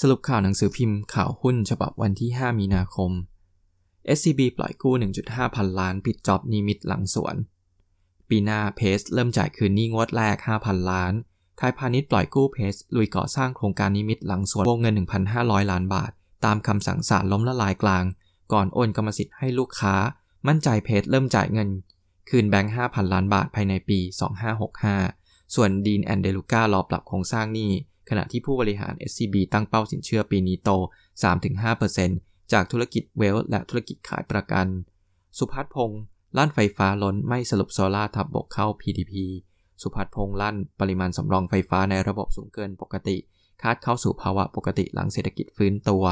สรุปข่าวหนังสือพิมพ์ข่าวหุ้นฉบับวันที่ 5 มีนาคม SCB ปล่อยกู้ 1.5 พันล้าน ปิดจ็อบนิมิตหลังสวน ปีหน้าเพสเริ่มจ่ายคืนหนี้งวดแรก 5,000 ล้าน ไทยพาณิชย์ปล่อยกู้เพสลุยก่อสร้างโครงการนิมิตหลังสวนวงเงิน 1,500 ล้านบาท ตามคำสั่งศาลล้มละลายกลาง ก่อนโอนกรรมสิทธิ์ให้ลูกค้า มั่นใจเพสเริ่มจ่ายเงิน คืนแบงค์ 5,000 ล้านบาทภายในปี 2565 ส่วนดีนแอนเดลูก้ารอปรับโครงสร้างหนี้ ขณะที่ผู้บริหาร SCB ตั้งเป้าสินเชื่อปีนี้โต 3-5%จากธุรกิจเวลและธุรกิจขายประกัน สุพัฒพงศ์ลั่นไฟฟ้าล้นไม่สรุปโซลาทับบกเข้า PDP สุพัฒพงศ์ลั่นปริมาณสำรองไฟฟ้าในระบบสูงเกินปกติ คาดเข้าสู่ภาวะปกติหลังเศรษฐกิจฟื้นตัว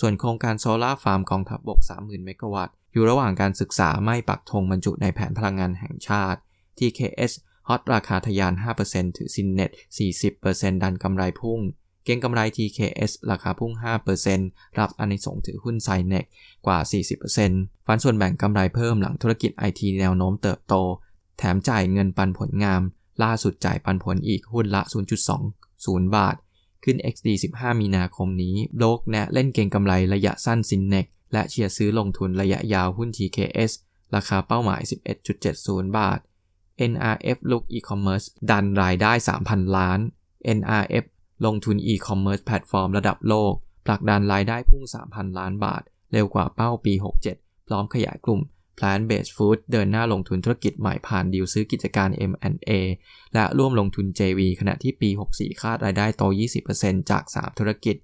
ส่วนโครงการโซลาร์ฟาร์มกองทัพบบก 30,000 เมกะวัตต์ อยู่ระหว่างการศึกษาไม่ปักธงบรรจุในแผนพลังงานแห่งชาติ TKS ฮอตราคาทยาน 5%ถือซินเน็ต40%ดันกำไรพุ่ง เก็งกำไร TKS ราคาพุ่ง 5%รับอันในส่งถือหุ้นไซเน็กกว่า 40%ฟันส่วนแบ่งกำไรเพิ่มหลังธุรกิจไอทีแนวโน้มเติบโต แถมจ่ายเงินปันผลงาม ล่าสุดจ่ายปันผลอีกหุ้นละ 0.20 บาท ขึ้น XD 15 มีนาคมนี้โลกแนะเล่นเก็งกำไรระยะสั้นซินเน็กและเชียร์ซื้อลงทุนระยะยาวหุ้น TKS ราคาเป้าหมาย 11.70 บาท NRF รุกอีคอมเมิร์ซดันรายได้ 3,000 ล้าน NRF ลงทุนอีคอมเมิร์ซแพลตฟอร์มระดับโลก ผลักดันรายได้พุ่ง 3,000 ล้านบาท เร็วกว่าเป้าปี 67 พร้อมขยายกลุ่ม Plant Based Food เดินหน้าลงทุนธุรกิจใหม่ผ่านดีลซื้อกิจการ M&A และร่วมลงทุน JV ขณะที่ปี 64 คาดรายได้โต 20%จาก 3 ธุรกิจ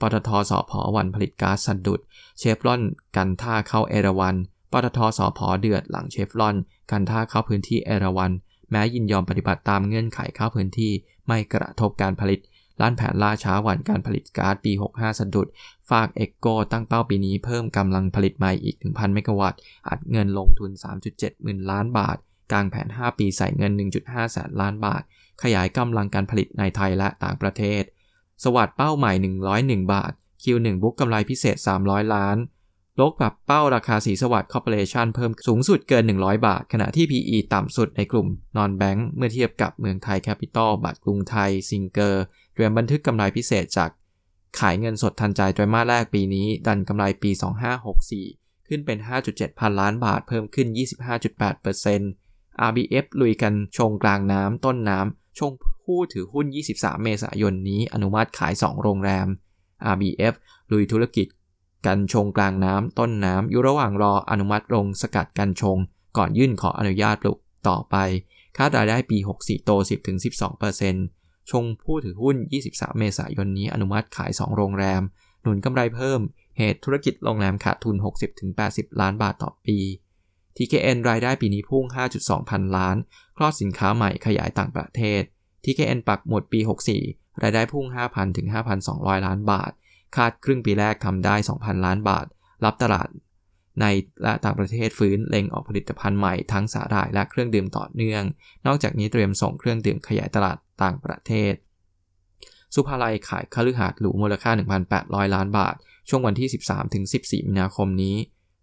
ปตทสผหวั่นผลิตก๊าซสะดุด เชฟรอนกันท่าเข้าเอราวัณ ปตทสผเดือดหลังเชฟรอนกันท่าเข้าพื้นที่เอราวัณ แม้ยินยอมปฏิบัติตามเงื่อนไขเข้าพื้นที่ ไม่กระทบการผลิตลั่นแผนล่าช้าหวั่นการผลิตก๊าซปี 65 สะดุด ฟากเอ็กโกตั้งเป้าปีนี้เพิ่มกำลังผลิตใหม่อีก 1,000 เมกะวัตต์ อัดเงินลงทุน 3.7 หมื่นล้านบาท กางแผน 5 ปีใส่เงิน 1.5 แสนล้านบาท ขยายกำลังการผลิตในไทยและต่างประเทศ SAWAD เป้าใหม่ 101 บาท Q1 book กำไรพิเศษ 300 ล้าน โบรกปรับเป้าราคาศรีสวัสดิ์คอร์ปอเรชันเพิ่มสูงสุดเกิน 100 บาท ขณะที่ PE ต่ำสุดในกลุ่ม non-bank เมื่อเทียบกับเมืองไทยแคปิตอลบัตรกรุงไทย ซิงเกอร์เตรียมบันทึกกำไรพิเศษจาก ขายเงินสดทันใจไตรมาสแรกปีนี้ ดันกำไรปี 2564 ขึ้นเป็น 5.7 พันล้านบาทเพิ่มขึ้น 25.8% RBF ลุยกัญชงกลางน้ำต้นน้ำชงผู้ถือหุ้น 23 เมษายนนี้อนุมัติขาย 2 โรงแรม RBF ลุยธุรกิจ กันชงกลางน้ำต้นน้ำอยู่ระหว่างรออนุมัติลงสกัดกันชง ก่อนยื่นขออนุญาตปลูกต่อไป คาดรายได้ปี 64 โต 10-12%ชงผู้ถือหุ้น 23 เมษายนนี้อนุมัติขาย 2 โรงแรม หนุนกำไรเพิ่ม เหตุธุรกิจโรงแรมขาดทุน 60-80 ล้านบาทต่อปี TKN รายได้ปีนี้พุ่ง 5.2 พันล้าน คลอดสินค้าใหม่ขยายต่างประเทศ TKN ปักหมดปี 64 รายได้พุ่ง 5,000 ถึง 5,200 ล้านบาท คาดครึ่งปีแรกทำได้ 2,000 ล้านบาท รับตลาดในและต่างประเทศฟื้นเล็งออกผลิตภัณฑ์ใหม่ทั้งสาหร่ายและเครื่องดื่มต่อเนื่อง นอกจากนี้เตรียมส่งเครื่องดื่มขยายตลาดต่างประเทศ สุภาลัยขายคฤหาสน์หรูมูลค่า 1,800 ล้านบาท ช่วงวันที่ 13-14 มีนาคมนี้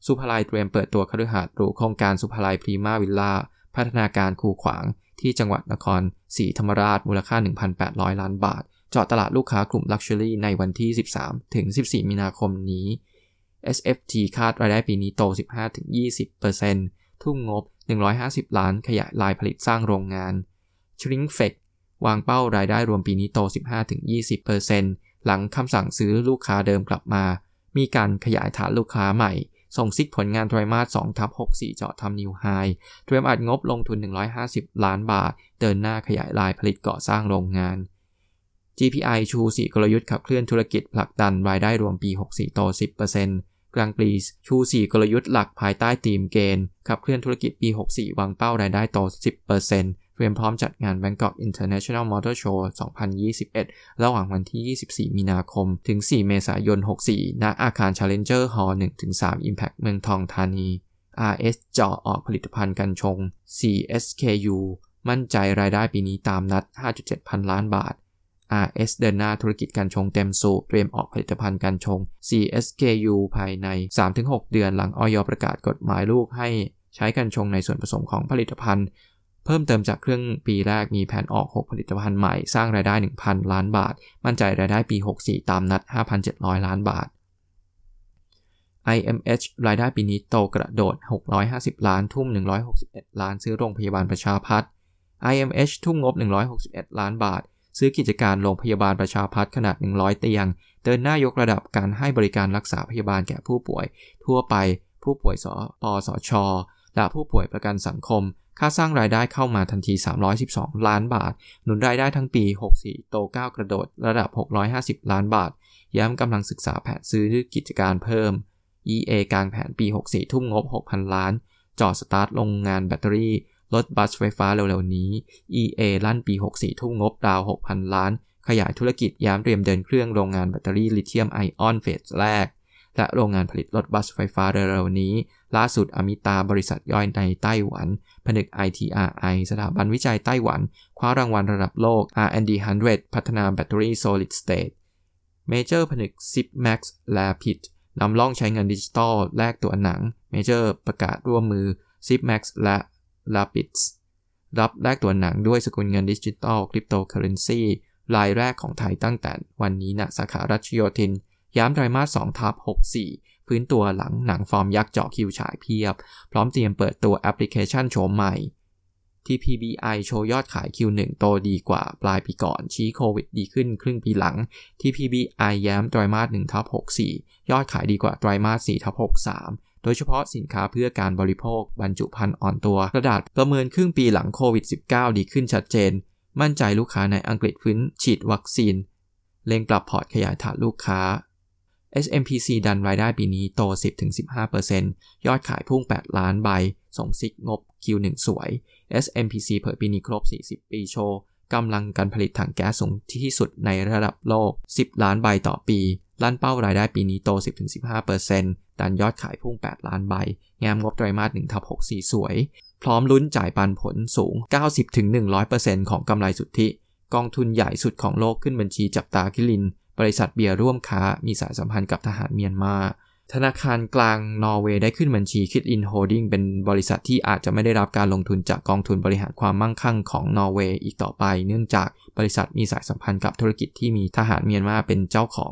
สุภาลัยเตรียมเปิดตัวคฤหาสน์หรูโครงการสุภาลัยพรีมาวิลล่าพัฒนาการคูขวางที่จังหวัดนครศรีธรรมราชมูลค่า 1,800 ล้านบาท จาะตลาดลูกค้ากลุ่ม Luxury ในวันที่ 13 ถึง 14 มีนาคมนี้ SFT คาดรายได้ปีนี้โต 15-20%ทุ่มงบ 150 ล้านขยายลายผลิตสร้างโรงงาน Shrinkflex วางเป้ารายได้รวมปีนี้โต 15-20%หลังคำสั่งซื้อลูกค้าเดิมกลับมา มีการขยายฐานลูกค้าใหม่ ส่งซิกผลงานไตรมาส2ทับ64 เจาะทำนิวไฮเตรียมอัดงบลงทุน 150 ล้านบาท เดินหน้าขยายลายผลิตก่อสร้างโรงงาน GPI ชู 4 กลยุทธ์ขับเคลื่อนธุรกิจผลักดันรายได้รวมปี 64 โต 10%กลางปีชู 4 กลยุทธ์หลักภายใต้ธีมเกณฑ์ขับเคลื่อนธุรกิจปี 64 วางเป้ารายได้โต 10%เตรียมพร้อมจัดงาน Bangkok International Motor Show 2021 ระหว่างวันที่ 24 มีนาคม ถึง 4 เมษายน 64 ณ อาคาร Challenger Hall 1-3 Impact เมืองทองธานี RS จ่อออกผลิตภัณฑ์กันชง CSKU มั่นใจรายได้ปีนี้ตามนัด 5.7 พันล้านบาท RS เดินหน้าธุรกิจการชงเต็มสูบเตรียมออกผลิตภัณฑ์การชง CSKU ภายใน 3-6 เดือนหลังออยประกาศกฎหมายลูกให้ใช้การชงในส่วนผสมของผลิตภัณฑ์ เพิ่มเติมจากเครื่องปีแรกมีแผนออก 6 ผลิตภัณฑ์ใหม่สร้างรายได้ 1,000 ล้านบาท มั่นใจรายได้ปี 64 ตามนัด 5,700 ล้านบาท IMH รายได้ปีนี้โตกระโดด 650 ล้านทุ่ม 161 ล้านซื้อโรงพยาบาลประชาพัฒน์ IMH ทุ่มงบ 161 ล้านบาท ซื้อกิจการโรงพยาบาลประชาพัฒน์ขนาด 100 เตียง เดินหน้ายกระดับการให้บริการรักษาพยาบาลแก่ผู้ป่วย ทั่วไป ผู้ป่วยสปสช และผู้ป่วยประกันสังคม คาดสร้างรายได้เข้ามาทันที 312 ล้านบาท หนุนรายได้ทั้งปี 64 โต ก้าวกระโดด ระดับ 650 ล้านบาท ย้ำกำลังศึกษาแผนซื้อกิจการเพิ่ม EA กางแผนปี 64 ทุ่มงบ 6,000 ล้าน จ่อสตาร์ทโรงงานแบตเตอรี่ รถบัสไฟฟ้าเร็วๆนี้ EA ลั่นปี 64 ทุ่มงบราว 6,000 ล้าน ขยายธุรกิจย้ำเตรียมเดินเครื่องโรงงานแบตเตอรี่ลิเธียมไอออนเฟสแรก และโรงงานผลิตรถบัสไฟฟ้าเร็วๆนี้ ล่าสุดอมิตาบริษัทย่อยในไต้หวัน ผนึก ITRI สถาบันวิจัยไต้หวัน คว้ารางวัลระดับโลก R&D 100 พัฒนาแบตเตอรี่ solid state เมเจอร์ผนึก Zipmax และ PIT นำล่องใช้เงินดิจิตอลแลกตั๋วหนัง เมเจอร์ประกาศร่วมมือ Zipmex และ RapidZ รับแลกตั๋วหนังด้วยสกุลเงินดิจิตอลคริปโตเคอร์เรนซีรายแรกของไทยตั้งแต่วันนี้ณสาขารัชโยธิน ย้ำไตรมาส2ทับ64 ฟื้นตัวหลังหนังฟอร์มยักษ์จ่อคิวฉายเพียบ พร้อมเตรียมเปิดตัวแอปพลิเคชันโฉมใหม่ที่ PBI โชว์ยอดขาย Q1 โตดีกว่าปลายปีก่อน ชี้โควิดดีขึ้นครึ่งปีหลัง ที่ PBI แย้มไตรมาส1ทับ64 ยอดขายดีกว่าไตรมาส4ทับ63 โดยเฉพาะสินค้าเพื่อการบริโภค บรรจุภัณฑ์อ่อนตัวระดับประเมินครึ่งปีหลังโควิด -19 ดีขึ้นชัดเจน มั่นใจลูกค้าในอังกฤษฟื้นฉีดวัคซีน เล็งปรับพอร์ตขยายฐานลูกค้า SMPC ดันรายได้ปีนี้โต 10-15%ยอดขายพุ่ง 8 ล้านใบ ส่งซิกงบ Q1 สวย SMPC เผยปีนี้ครบ 40 ปีโชว์ กำลังการผลิตถังแก๊สสูงที่สุดในระดับโลก 10 ล้านใบต่อปี ลั่นเป้ารายได้ปีนี้โต 10-15%ดันยอดขายพุ่ง 8 ล้านใบ งามงบไตรมาส1ทับ64สวย พร้อมลุ้นจ่ายปันผลสูง 90-100%ของกำไรสุทธิ กองทุนใหญ่สุดของโลกขึ้นบัญชีจับตาคิริน บริษัทเบียร์ร่วมค้า มีสายสัมพันธ์กับทหารเมียนมา ธนาคารกลางนอร์เวย์ได้ขึ้นบัญชีคิรินโฮลดิ้งเป็นบริษัทที่อาจจะไม่ได้รับการลงทุนจากกองทุนบริหารความมั่งคั่งของนอร์เวย์อีกต่อไป เนื่องจากบริษัทมีสายสัมพันธ์กับธุรกิจที่มีทหารเมียนมาเป็นเจ้าของ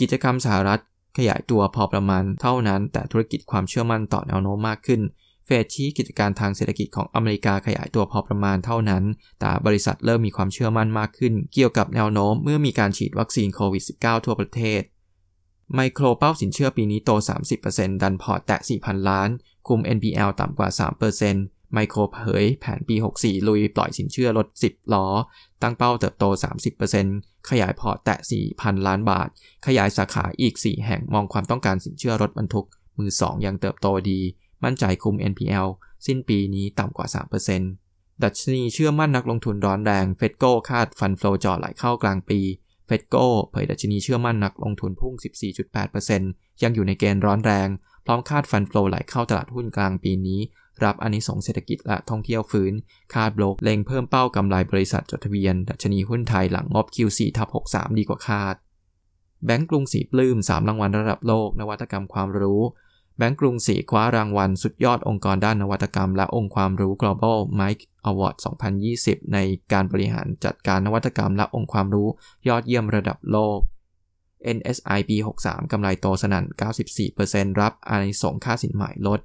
กิจกรรมสหรัฐขยายตัวพอประมาณเท่านั้น แต่ธุรกิจความเชื่อมั่นต่อแนวโน้มมากขึ้น เฟดชี้กิจการทางเศรษฐกิจของอเมริกาขยายตัวพอประมาณเท่านั้น แต่บริษัทเริ่มมีความเชื่อมั่นมากขึ้น เกี่ยวกับแนวโน้มเมื่อมีการฉีดวัคซีนโควิด -19 ทั่วประเทศ ไมโครเป้าสินเชื่อปีนี้โต 30%ดันพอร์ตแตะ 4,000 ล้าน คุม NPL ต่ำกว่า 3%ไมโครเผยแผนปี 64 ลุยปล่อยสินเชื่อรถ10 ล้อ ตั้งเป้าเติบโต 30%ขยายพอร์ตแตะ 4,000 ล้านบาท ขยายสาขาอีก 4 แห่งมองความต้องการสินเชื่อรถบรรทุก มือ 2 ยังเติบโตดี มั่นใจคุม NPL สิ้นปีนี้ต่ำกว่า 3%ดัชนีเชื่อมั่นนักลงทุนร้อนแรง FETCO คาด fund flow จ่อไหลเข้ากลางปี FETCO เผยดัชนีเชื่อมั่นนักลงทุนพุ่ง 14.8%ยังอยู่ในเกณฑ์ร้อนแรง พร้อมคาด fund flow ไหลเข้าตลาดหุ้นกลางปีนี้ รับอานิสงเศรษฐกิจและท่องเที่ยวฟื้น คาดบล็อกเล็งเพิ่มเป้ากำไรบริษัทจดทะเบียน ดัชนีหุ้นไทยหลังงบ Q4 ทับ63 ดีกว่าคาด แบงก์กรุงศรีปลื้ม 3 รางวัลระดับโลก นวัตกรรมความรู้แบงก์กรุงศรีคว้ารางวัล สุดยอดองค์กรด้านนวัตกรรม และองค์ความรู้ Global Mike Award 2020 ในการบริหารจัดการนวัตกรรมและองค์ความรู้ยอดเยี่ยมระดับโลก NSI ปี 63 กำไรโตสนั่น 94%รับอานิสงค่าสินใหม่ลด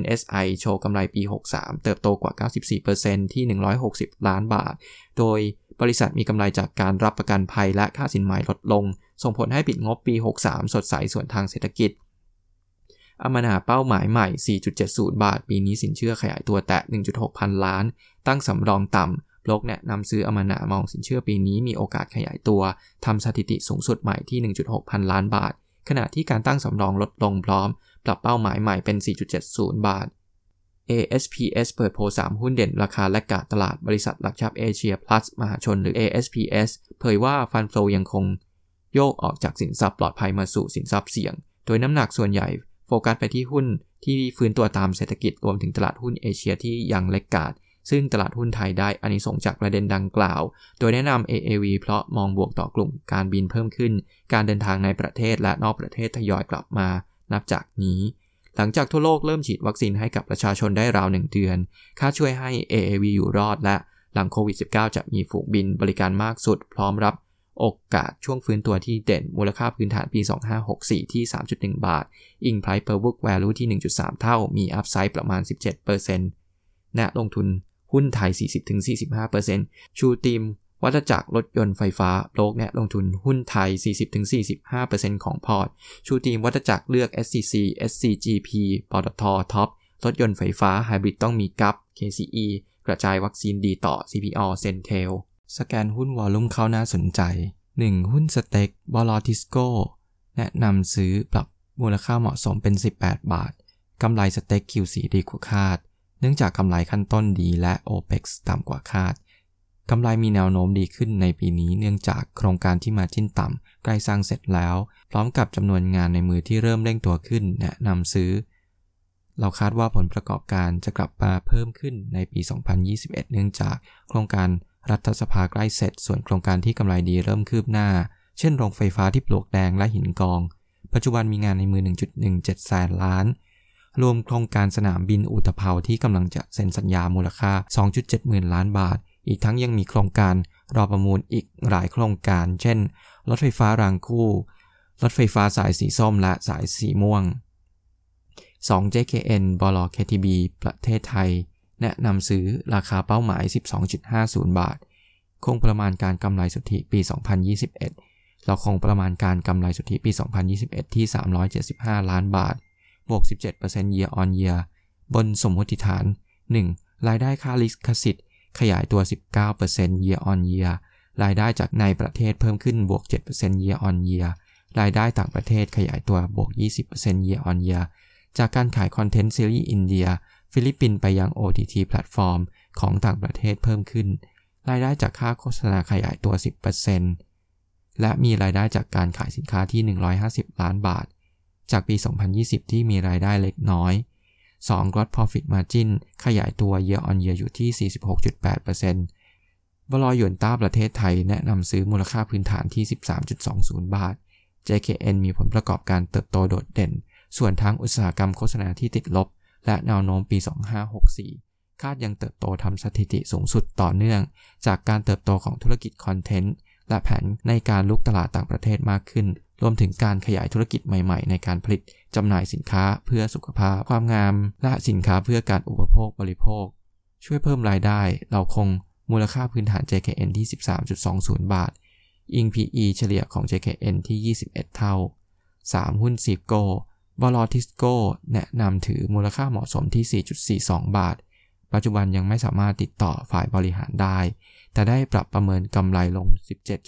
NSI โชว์กำไรปี 63 เติบโตกว่า 94%ที่ 160 ล้านบาท โดยบริษัทมีกำไรจากการรับประกันภัยและค่าสินใหม่ลดลง ส่งผลให้ปิดงบปี 63 สดใสส่วนทางเศรษฐกิจ อมนาเป้าหมายใหม่ 4.70 บาท ปีนี้สินเชื่อขยายตัวแตะ 1.6 พันล้าน ตั้งสำรองต่ำโลกแนะนำซื้ออมนามองสินเชื่อปีนี้มีโอกาสขยายตัวทำสถิติสูงสุดใหม่ที่ 1.6 พันล้านบาท ขณะที่การตั้งสำรองลดลงพร้อม ปรับเป้าหมายใหม่เป็น 4.70 บาท ASPS เปิดโพล3หุ้นเด่นราคาและกาตลาดบริษัทหลักทรัพย์เอเชีย plus มหาชนหรือ ASPS เผยว่าฟันโฟยังคง โยกออกจากสินทรัพย์ปลอดภัยมาสู่สินทรัพย์เสี่ยง โดยน้ำหนักส่วนใหญ่ โฟกัสไปที่หุ้นที่ฟื้นตัวตามเศรษฐกิจรวมถึงตลาดหุ้นเอเชียที่ยังเล็กกาด ซึ่งตลาดหุ้นไทยได้อานิสงจากประเด็นดังกล่าว โดยแนะนำ AAV เพราะมองบวกต่อกลุ่มการบินเพิ่มขึ้น การเดินทางในประเทศและนอกประเทศทยอยกลับมา นับจากนี้ หลังจากทั่วโลกเริ่มฉีดวัคซีนให้กับประชาชนได้ราวหนึ่งเดือน ค่าช่วยให้ AAV อยู่รอดและหลังโควิด -19 จะมีฝูงบินบริการมากสุด พร้อมรับ โอกาสช่วงฟื้นตัวที่เด่น มูลค่าพื้นฐานปี 2564 ที่ 3.1 บาท อิง Price per book value ที่ 1.3 เท่า มีอัพไซด์ประมาณ 17%แนะลงทุนหุ้นไทย 40-45%ชูธีมวัฏจักรรถยนต์ไฟฟ้าโลกแนะลงทุนหุ้นไทย 40-45%ของพอร์ต ชูธีมวัฏจักรเลือก SCC SCGP ปตท TOP รถยนต์ไฟฟ้าไฮบริดต้องมีกับ KCE กระจายวัคซีนดีต่อ CPALL CENTEL สแกนหุ้น volume เข้าน่าสนใจ 1. หุ้น STEC บลทิสโก้แนะนำซื้อปรับมูลค่าเหมาะสมเป็น 18 บาท กำไรสเต็ก Q4 ดีกว่าคาด เนื่องจากกำไรขั้นต้นดีและ OPEX ต่ำกว่าคาด กำไรมีแนวโน้มดีขึ้นในปีนี้เนื่องจากโครงการที่มาจิ้นต่ำใกล้สร้างเสร็จแล้ว พร้อมกับจำนวนงานในมือที่เริ่มเร่งตัวขึ้นแนะนำซื้อ เราคาดว่าผลประกอบการจะกลับมาเพิ่มขึ้นในปี 2021 เนื่องจากโครงการ รัฐสภาใกล้เสร็จ ส่วนโครงการที่กำไรดีเริ่มคืบหน้า เช่นโรงไฟฟ้าที่ปลวกแดงและหินกอง ปัจจุบันมีงานในมือ 1.17แสนล้าน รวมโครงการสนามบินอุตภาวที่กำลังจะเซ็นสัญญามูลค่า 2.7หมื่นล้านบาท อีกทั้งยังมีโครงการรอประมูลอีกหลายโครงการ เช่น รถไฟฟ้ารางคู่ รถไฟฟ้าสายสีส้มและสายสีม่วง 2 JKN บล KTB ประเทศไทย แนะนำซื้อราคาเป้าหมาย 12.50 บาท คงประมาณการกำไรสุทธิปี 2021 เราคงประมาณการกำไรสุทธิปี 2021 ที่ 375 ล้านบาท บวก 17% year on year บนสมมติฐาน 1. รายได้ค่าลิขสิทธิ์ ขยายตัว 19% year on year รายได้จากในประเทศเพิ่มขึ้นบวก 7% year on year รายได้ต่างประเทศขยายตัวบวก 20% year on year จากการขายคอนเทนต์ซีรีส์อินเดีย ฟิลิปปินส์ไปยัง OTT แพลตฟอร์มของต่างประเทศเพิ่มขึ้น รายได้จากค่าโฆษณาขยายตัว 10%และมีรายได้จากการขายสินค้าที่ 150 ล้านบาท จากปี 2020 ที่มีรายได้เล็กน้อย 2. Gross Profit Margin ขยายตัว Year on Year อยู่ที่ 46.8%บลหยวนต้าประเทศไทยแนะนำซื้อมูลค่าพื้นฐานที่ 13.20 บาท JKN มีผลประกอบการเติบโตโดดเด่น ส่วนทางอุตสาหกรรมโฆษณาที่ติดลบ และแนวโน้มปี 2564 คาดยังเติบโตทำสถิติสูงสุดต่อเนื่อง จากการเติบโตของธุรกิจคอนเทนต์ และแผนในการลุกตลาดต่างประเทศมากขึ้น รวมถึงการขยายธุรกิจใหม่ๆ ในการผลิตจำหน่ายสินค้าเพื่อสุขภาพ ความงาม และสินค้าเพื่อการอุปโภคบริโภค ช่วยเพิ่มรายได้ เราคงมูลค่าพื้นฐาน JKN ที่ 13.20 บาท อิง PE เฉลี่ยของ JKN ที่ 21 เท่า 3 หุ้นซีโก บอลทิสโกแนะนำถือมูลค่าเหมาะสมที่ 4.42 บาท ปัจจุบันยังไม่สามารถติดต่อฝ่ายบริหารได้ แต่ได้ปรับประเมินกำไรลง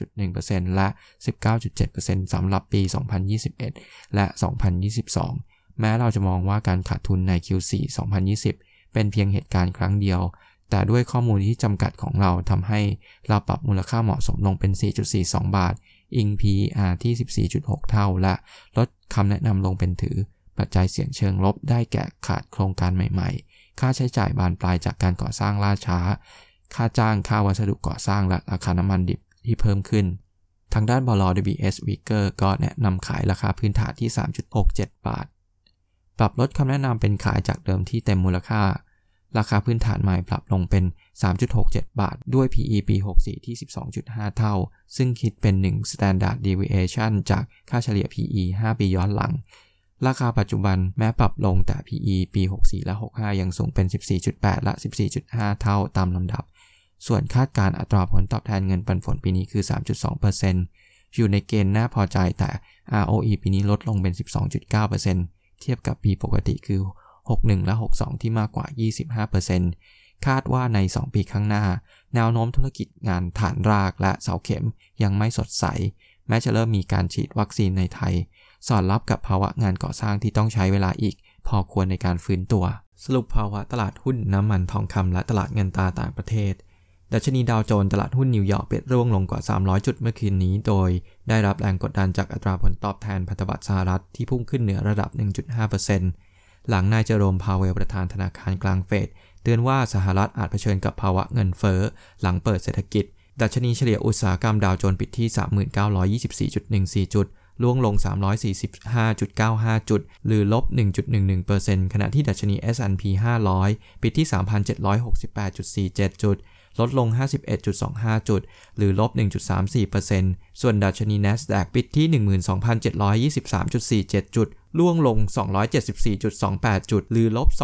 17.1%และ 19.7%สำหรับปี 2021 และ 2022 แม้เราจะมองว่าการขาดทุนใน Q4 2020 เป็นเพียงเหตุการณ์ครั้งเดียว แต่ด้วยข้อมูลที่จำกัดของเราทำให้เราปรับมูลค่าเหมาะสมลงเป็น 4.42 บาทอิง PER ที่ 14.6 เท่าและลด คำแนะนำลงเป็นถือ ปัจจัยเสี่ยงเชิงลบได้แก่ขาดโครงการใหม่ๆ ค่าใช้จ่ายบานปลายจากการก่อสร้างล่าช้า ค่าจ้างค่าวัสดุก่อสร้างและราคาน้ำมันดิบที่เพิ่มขึ้น ทางด้านบล WBS Weaker ก็แนะนำขายราคาพื้นฐานที่ 3.67 บาท ปรับลดคำแนะนำเป็นขายจากเดิมที่เต็มมูลค่า ราคาพื้นฐานใหม่ปรับลงเป็น 3.67 บาท ด้วย PE ปี 64 ที่ 12.5 เท่า ซึ่งคิดเป็น 1 Standard Deviation จากค่าเฉลี่ย PE 5 ปีย้อนหลัง ราคาปัจจุบันแม้ปรับลงแต่ PE ปี 64 และ 65 ยังสูงเป็น 14.8 และ 14.5 เท่าตามลำดับ ส่วนคาดการอัตราผลตอบแทนเงินปันผลปีนี้คือ 3.2%อยู่ในเกณฑ์น่าพอใจแต่ ROE ปีนี้ลดลงเป็น 12.9%เทียบกับปีปกติคือ 61 และ 62 ที่มากกว่า 25%คาดว่าใน 2 ปีข้างหน้า แนวโน้มธุรกิจงานฐานรากและเสาเข็มยังไม่สดใส แม้จะเริ่มมีการฉีดวัคซีนในไทย สอดรับกับภาวะงานก่อสร้างที่ต้องใช้เวลาอีก พอควรในการฟื้นตัว สรุปภาวะตลาดหุ้นน้ำมันทองคำและตลาดเงินตราต่างประเทศดัชนีดาวโจนส์ตลาดหุ้นนิวยอร์กเปิดร่วงลงกว่า 300 จุดเมื่อคืนนี้ โดยได้รับแรงกดดันจากอัตราผลตอบแทนพันธบัตรสหรัฐที่พุ่งขึ้นเหนือระดับ 1.5% หลังนายเจอโรมพาเวลประธานธนาคารกลางเฟดเตือนว่าสหรัฐอาจเผชิญกับภาวะเงินเฟ้อ หลังเปิดเศรษฐกิจ ดัชนีเฉลี่ยอุตสาหกรรมดาวโจนส์ปิดที่ 3924.14 จุดลล่วงลง 345.95 จุด หรือลบ 1.11%ขณะที่ดัชนี S&P 500 ปิดที่ 3,768.47 จุด ลดลง 51.25 จุด หรือลบ 1.34%ส่วนดัชนี NASDAQ ปิดที่ 12,723.47 จุด ร่วงลง 274.28 จุด หรือลบ 2.11%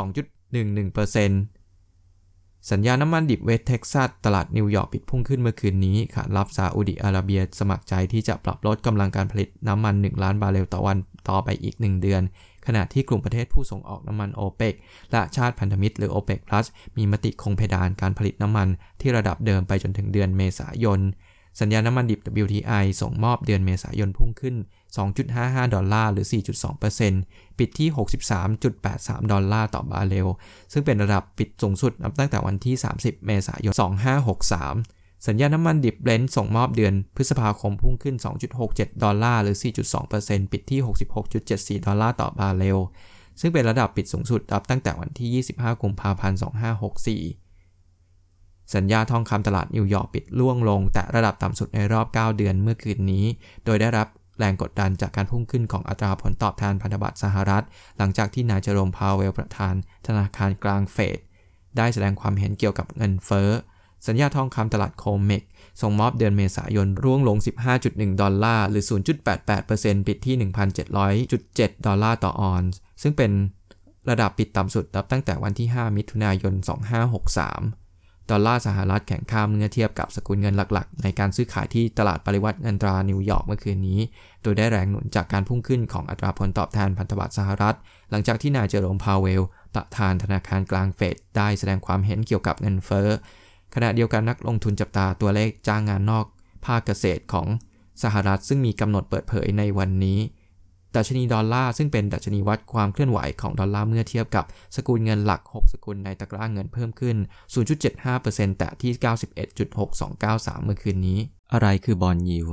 สัญญาน้ำมันดิบเวสเท็กซัส ตลาดนิวยอร์กปิดพุ่งขึ้นเมื่อคืนนี้ขานรับซาอุดิอาระเบียสมัครใจที่จะปรับลดกำลังการผลิตน้ำมัน 1 ล้านบาร์เรลต่อวันต่อไปอีก 1 เดือน ขณะที่กลุ่มประเทศผู้ส่งออกน้ำมันโอเปกและชาติพันธมิตรหรือโอเปกพลัสมีมติคงเพดานการผลิตน้ำมันที่ระดับเดิมไปจนถึงเดือนเมษายน สัญญาน้ำมันดิบ WTI ส่งมอบเดือนเมษายนพุ่งขึ้น 2.55 ดอลลาร์หรือ 4.2%ปิดที่ 63.83 ดอลลาร์ต่อบาร์เรล ซึ่งเป็นระดับปิดสูงสุดนับตั้งแต่วันที่ 30 เมษายน 2563 สัญญาน้ำมันดิบเบรนท์ส่งมอบเดือนพฤษภาคมพุ่งขึ้น 2.67 ดอลลาร์หรือ 4.2%ปิดที่ 66.74 ดอลลาร์ต่อบาร์เรล ซึ่งเป็นระดับปิดสูงสุดนับตั้งแต่วันที่ 25 กุมภาพันธ์ 2564 สัญญาทองคำตลาดนิวยอร์กปิดร่วงลง แตะระดับต่ำสุดในรอบ 9 เดือนเมื่อคืนนี้ โดยได้รับแรงกดดันจากการพุ่งขึ้นของอัตราผลตอบแทนพันธบัตรสหรัฐ หลังจากที่นายเจอโรมพาวเวลประธาน ธนาคารกลางเฟดได้แสดงความเห็นเกี่ยวกับเงินเฟ้อ สัญญาทองคำตลาดโคเมกส่งมอบเดือนเมษายนร่วงลง 15.1 ดอลลาร์ หรือ 0.88%ปิดที่ 1,700.7 ดอลลาร์ต่อออนซ์ ซึ่งเป็นระดับปิดต่ำสุดนับตั้งแต่วันที่ 5 มิถุนายน 2563 ดอลลาร์สหรัฐแข็งค่าเมื่อเทียบกับสกุลเงินหลักๆ ในการซื้อขายที่ตลาดปริวัติเงินตรานิวยอร์กเมื่อคืนนี้ โดยได้แรงหนุนจากการพุ่งขึ้นของอัตราผลตอบแทนพันธบัตรสหรัฐ หลังจากที่นายเจอโรมพาวเวลประธานธนาคารกลางเฟดได้แสดงความเห็นเกี่ยวกับเงินเฟ้อ ขณะเดียวกันนักลงทุนจับตาตัวเลขจ้างงานนอกภาคเกษตรของสหรัฐซึ่งมีกำหนดเปิดเผยในวันนี้ ดัชนีดอลลาร์ซึ่งเป็นดัชนีวัดความเคลื่อนไหวของดอลลาร์เมื่อเทียบกับสกุลเงินหลัก 6 สกุลในตะกร้าเงินเพิ่มขึ้น 0.75%แต่ที่ 91.6293 เมื่อคืนนี้ อะไรคือบอลยิว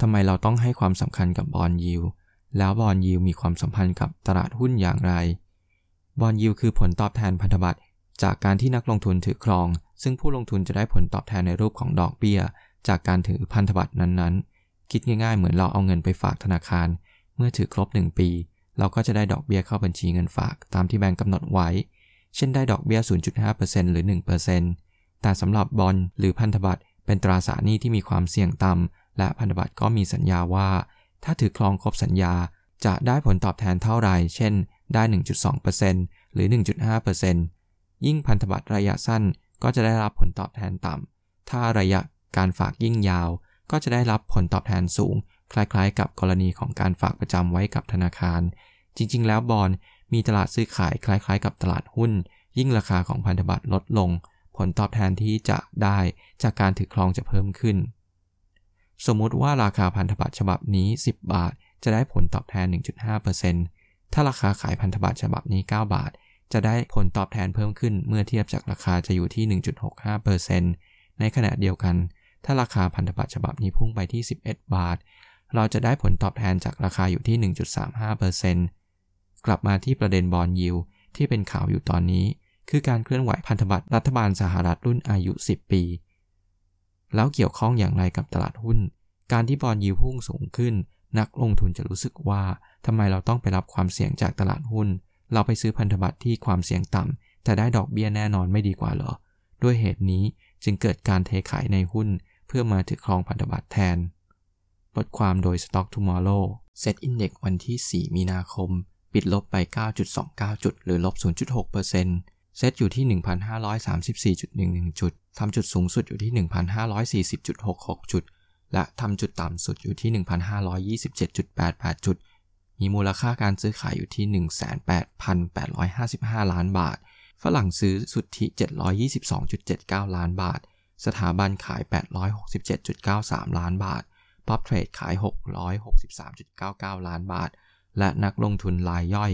ทำไมเราต้องให้ความสำคัญกับบอลยิวแล้วบอลยิวมีความสัมพันธ์กับตลาดหุ้นอย่างไร บอลยิวคือผลตอบแทนพันธบัตรจากการที่นักลงทุนถือครอง ซึ่งผู้ลงทุนจะได้ผลตอบแทนในรูปของดอกเบี้ย จากการถือพันธบัตรนั้นๆ คิดง่ายๆ เหมือนเราเอาเงินไปฝากธนาคาร เมื่อถือครบ 1 ปี เราก็จะได้ดอกเบี้ยเข้าบัญชีเงินฝากตามที่แบงก์กำหนดไว้ เช่นได้ดอกเบี้ย 0.5%หรือ 1%แต่สำหรับบอลหรือพันธบัตรเป็นตราสารหนี้ที่มีความเสี่ยงต่ำและพันธบัตรก็มีสัญญาว่า ถ้าถือครองครบสัญญาจะได้ผลตอบแทนเท่าไร เช่น ได้ 1.2%หรือ 1.5%ยิ่งพันธบัตรระยะสั้น ก็จะได้รับผลตอบแทนต่ำ ถ้าระยะการฝากยิ่งยาว ก็จะได้รับผลตอบแทนสูง คล้ายๆ กับกรณีของการฝากประจำไว้กับธนาคาร จริงๆ แล้วบอลมีตลาดซื้อขายคล้ายๆ กับตลาดหุ้น ยิ่งราคาของพันธบัตรลดลง ผลตอบแทนที่จะได้จากการถือครองจะเพิ่มขึ้น สมมุติว่าราคาพันธบัตรฉบับนี้ 10 บาท จะได้ผลตอบแทน 1.5%ถ้าราคาขายพันธบัตรฉบับนี้ 9 บาท จะได้ผลตอบแทนเพิ่มขึ้นเมื่อเทียบจากราคาจะอยู่ที่ 1.65%ในขณะเดียวกัน ถ้าราคาพันธบัตรฉบับนี้พุ่งไปที่ 11 บาท เราจะได้ผลตอบแทนจากราคาอยู่ที่ 1.35%กลับมาที่ประเด็นบอลยิวที่เป็นข่าวอยู่ตอนนี้ คือการเคลื่อนไหวพันธบัตรรัฐบาลสหรัฐรุ่นอายุ 10 ปี แล้วเกี่ยวข้องอย่างไรกับตลาดหุ้น การที่บอลยิวพุ่งสูงขึ้น นักลงทุนจะรู้สึกว่าทำไมเราต้องไปรับความเสี่ยงจากตลาดหุ้น เราไปซื้อพันธบัตรที่ความเสี่ยงต่ำ แต่ได้ดอกเบี้ยแน่นอนไม่ดีกว่าหรอ ด้วยเหตุนี้จึงเกิดการเทขายในหุ้น เพื่อมาถือครองพันธบัตรแทน บทความโดย Stock Tomorrow Set Index วันที่ 4 มีนาคม ปิดลบไป 9.29 จุด หรือลบ 0.6%เซตอยู่ที่ 1,534.11 จุด ทำจุดสูงสุดอยู่ที่ 1,540.66 จุด และทำจุดต่ำสุดอยู่ที่ 1,527.88 จุด มีมูลค่าการซื้อขายอยู่ที่108,855 ล้านบาท ฝรั่งซื้อสุทธิ 722.79 ล้านบาท สถาบันขาย 867.93 ล้านบาท ป๊อปเทรดขาย 663.99 ล้านบาท และนักลงทุนรายย่อย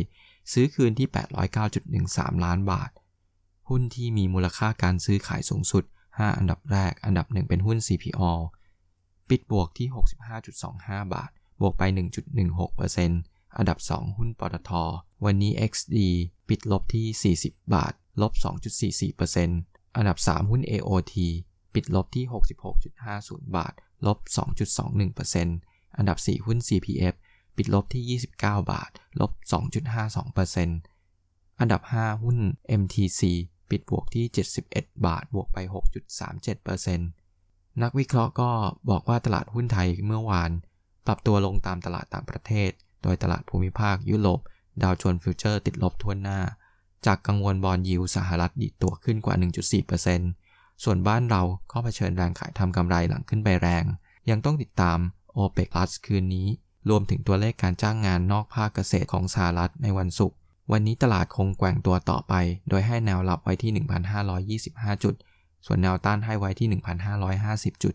ซื้อคืนที่ 809.13 ล้านบาท หุ้นที่มีมูลค่าการซื้อขายสูงสุด 5 อันดับแรก อันดับ 1 เป็นหุ้น CPO ปิดบวกที่ 65.25 บาท บวกไป 1.16% อันดับ 2 หุ้นปตท วันนี้ XD ปิดลบที่ 40 บาท ลบ 2.44%อันดับ 3 หุ้น AOT ปิดลบที่ 66.50 บาท ลบ 2.21%อันดับ 4 หุ้น CPF ปิดลบที่ 29 บาท ลบ 2.52%อันดับ 5 หุ้น MTC ปิดบวกที่ 71 บาท บวกไป 6.37%นักวิเคราะห์ก็บอกว่าตลาดหุ้นไทยเมื่อวาน ปรับตัวลงตามตลาดต่างประเทศ โดยตลาดภูมิภาคยุโรป ดาวโจนส์ฟิวเจอร์ติดลบทั่วหน้า จากกังวล bond yield สหรัฐดีตัวขึ้นกว่า 1.4%ส่วนบ้านเราก็เผชิญแรงขายทำกำไรหลังขึ้นไปแรง ยังต้องติดตาม OPEC Plus คืนนี้ รวมถึงตัวเลขการจ้างงานนอกภาคเกษตรของสหรัฐในวันศุกร์วันนี้ตลาดคงแกว่งตัวต่อไป โดยให้แนวรับไว้ที่ 1,525 จุด ส่วนแนวต้านให้ไว้ที่ 1,550 จุด